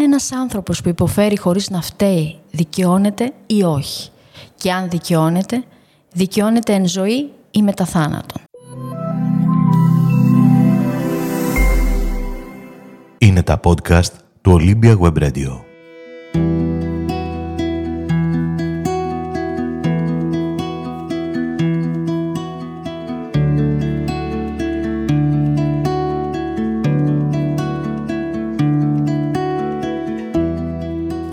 Εάν ένας άνθρωπος που υποφέρει χωρίς να φταίει δικαιώνεται ή όχι; Και αν δικαιώνεται, δικαιώνεται εν ζωή ή μετά θάνατον. Είναι τα podcast του Olympia Web Radio.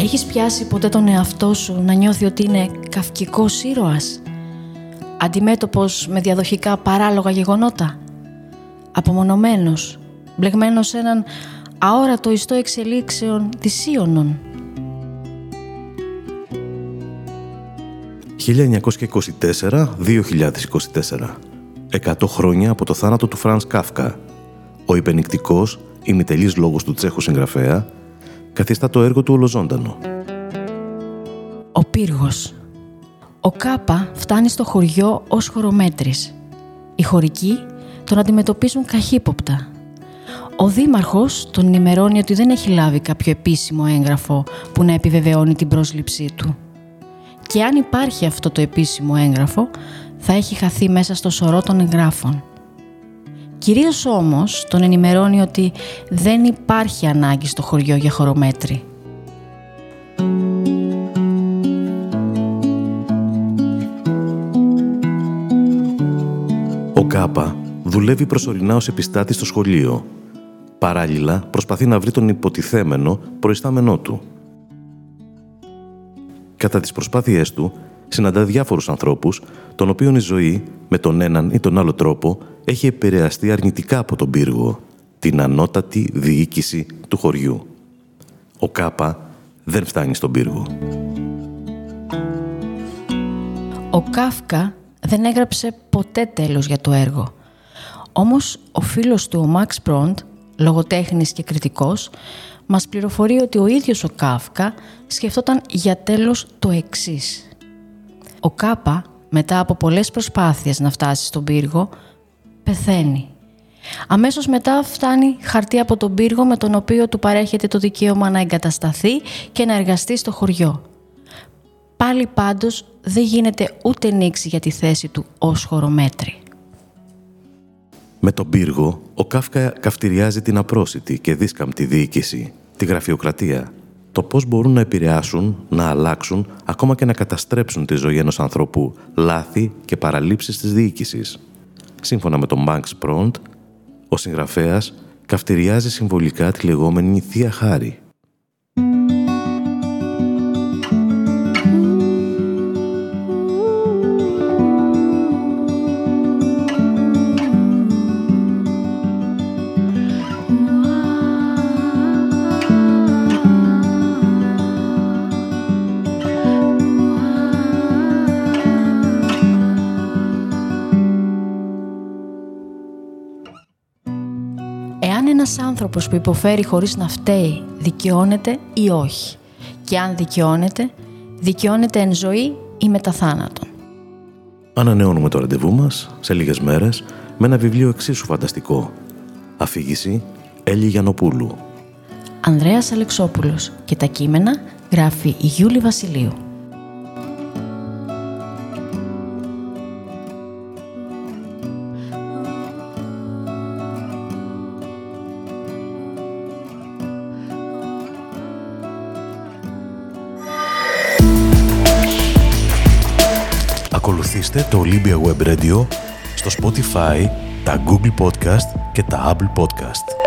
Έχεις πιάσει ποτέ τον εαυτό σου να νιώθει ότι είναι καφκικός ήρωας, αντιμέτωπος με διαδοχικά παράλογα γεγονότα, απομονωμένος, μπλεγμένος σε έναν αόρατο ιστό εξελίξεων δυσοίωνων. 1924-2024 Εκατό χρόνια από το θάνατο του Φραντς Κάφκα. Ο υπαινικτικός, ημιτελής λόγος του Τσέχου συγγραφέα, καθιστά το έργο του ολοζώντανο. Ο πύργος. Ο Κάπα φτάνει στο χωριό ως χωρομέτρης. Οι χωρικοί τον αντιμετωπίζουν καχύποπτα. Ο δήμαρχος τον ενημερώνει ότι δεν έχει λάβει κάποιο επίσημο έγγραφο που να επιβεβαιώνει την πρόσληψή του. Και αν υπάρχει αυτό το επίσημο έγγραφο, θα έχει χαθεί μέσα στο σωρό των εγγράφων. Κυρίως όμως τον ενημερώνει ότι δεν υπάρχει ανάγκη στο χωριό για χωρομέτρη. Ο Κάπα δουλεύει προσωρινά ως επιστάτης στο σχολείο. Παράλληλα, προσπαθεί να βρει τον υποτιθέμενο προϊστάμενό του. Κατά τις προσπάθειές του, συναντά διάφορους ανθρώπους, των οποίων η ζωή, με τον έναν ή τον άλλο τρόπο, έχει επηρεαστεί αρνητικά από τον πύργο, την ανώτατη διοίκηση του χωριού. Ο Κάπα δεν φτάνει στον πύργο. Ο Κάφκα δεν έγραψε ποτέ τέλος για το έργο. Όμως ο φίλος του, ο Μαξ Πρόντ, λογοτέχνης και κριτικός, μας πληροφορεί ότι ο ίδιος ο Κάφκα σκεφτόταν για τέλος το εξής. Ο Κάπα, μετά από πολλές προσπάθειες να φτάσει στον πύργο, πεθαίνει. Αμέσως μετά φτάνει χαρτί από τον πύργο με τον οποίο του παρέχεται το δικαίωμα να εγκατασταθεί και να εργαστεί στο χωριό. Πάλι πάντως δεν γίνεται ούτε νήξη για τη θέση του ως χωρομέτρη. Με τον πύργο, ο Κάφκα καυτηριάζει την απρόσιτη και δίσκαμπτη διοίκηση, τη γραφειοκρατία, το πώς μπορούν να επηρεάσουν, να αλλάξουν, ακόμα και να καταστρέψουν τη ζωή ενός ανθρώπου, λάθη και παραλήψεις της διοίκησης. Σύμφωνα με τον Banks Πρόντ, ο συγγραφέας καυτηριάζει συμβολικά τη λεγόμενη Θεία Χάρη, ένας άνθρωπος που υποφέρει χωρίς να φταίει δικαιώνεται ή όχι. Και αν δικαιώνεται, δικαιώνεται εν ζωή ή μετά θάνατον. Ανανεώνουμε το ραντεβού μας σε λίγες μέρες με ένα βιβλίο εξίσου φανταστικό. Αφήγηση Έλλη Γιαννοπούλου. Ανδρέας Αλεξόπουλος και τα κείμενα γράφει η Γιούλη Βασιλείου. Ακολουθήστε το Olympia Web Radio στο Spotify, τα Google Podcast και τα Apple Podcast.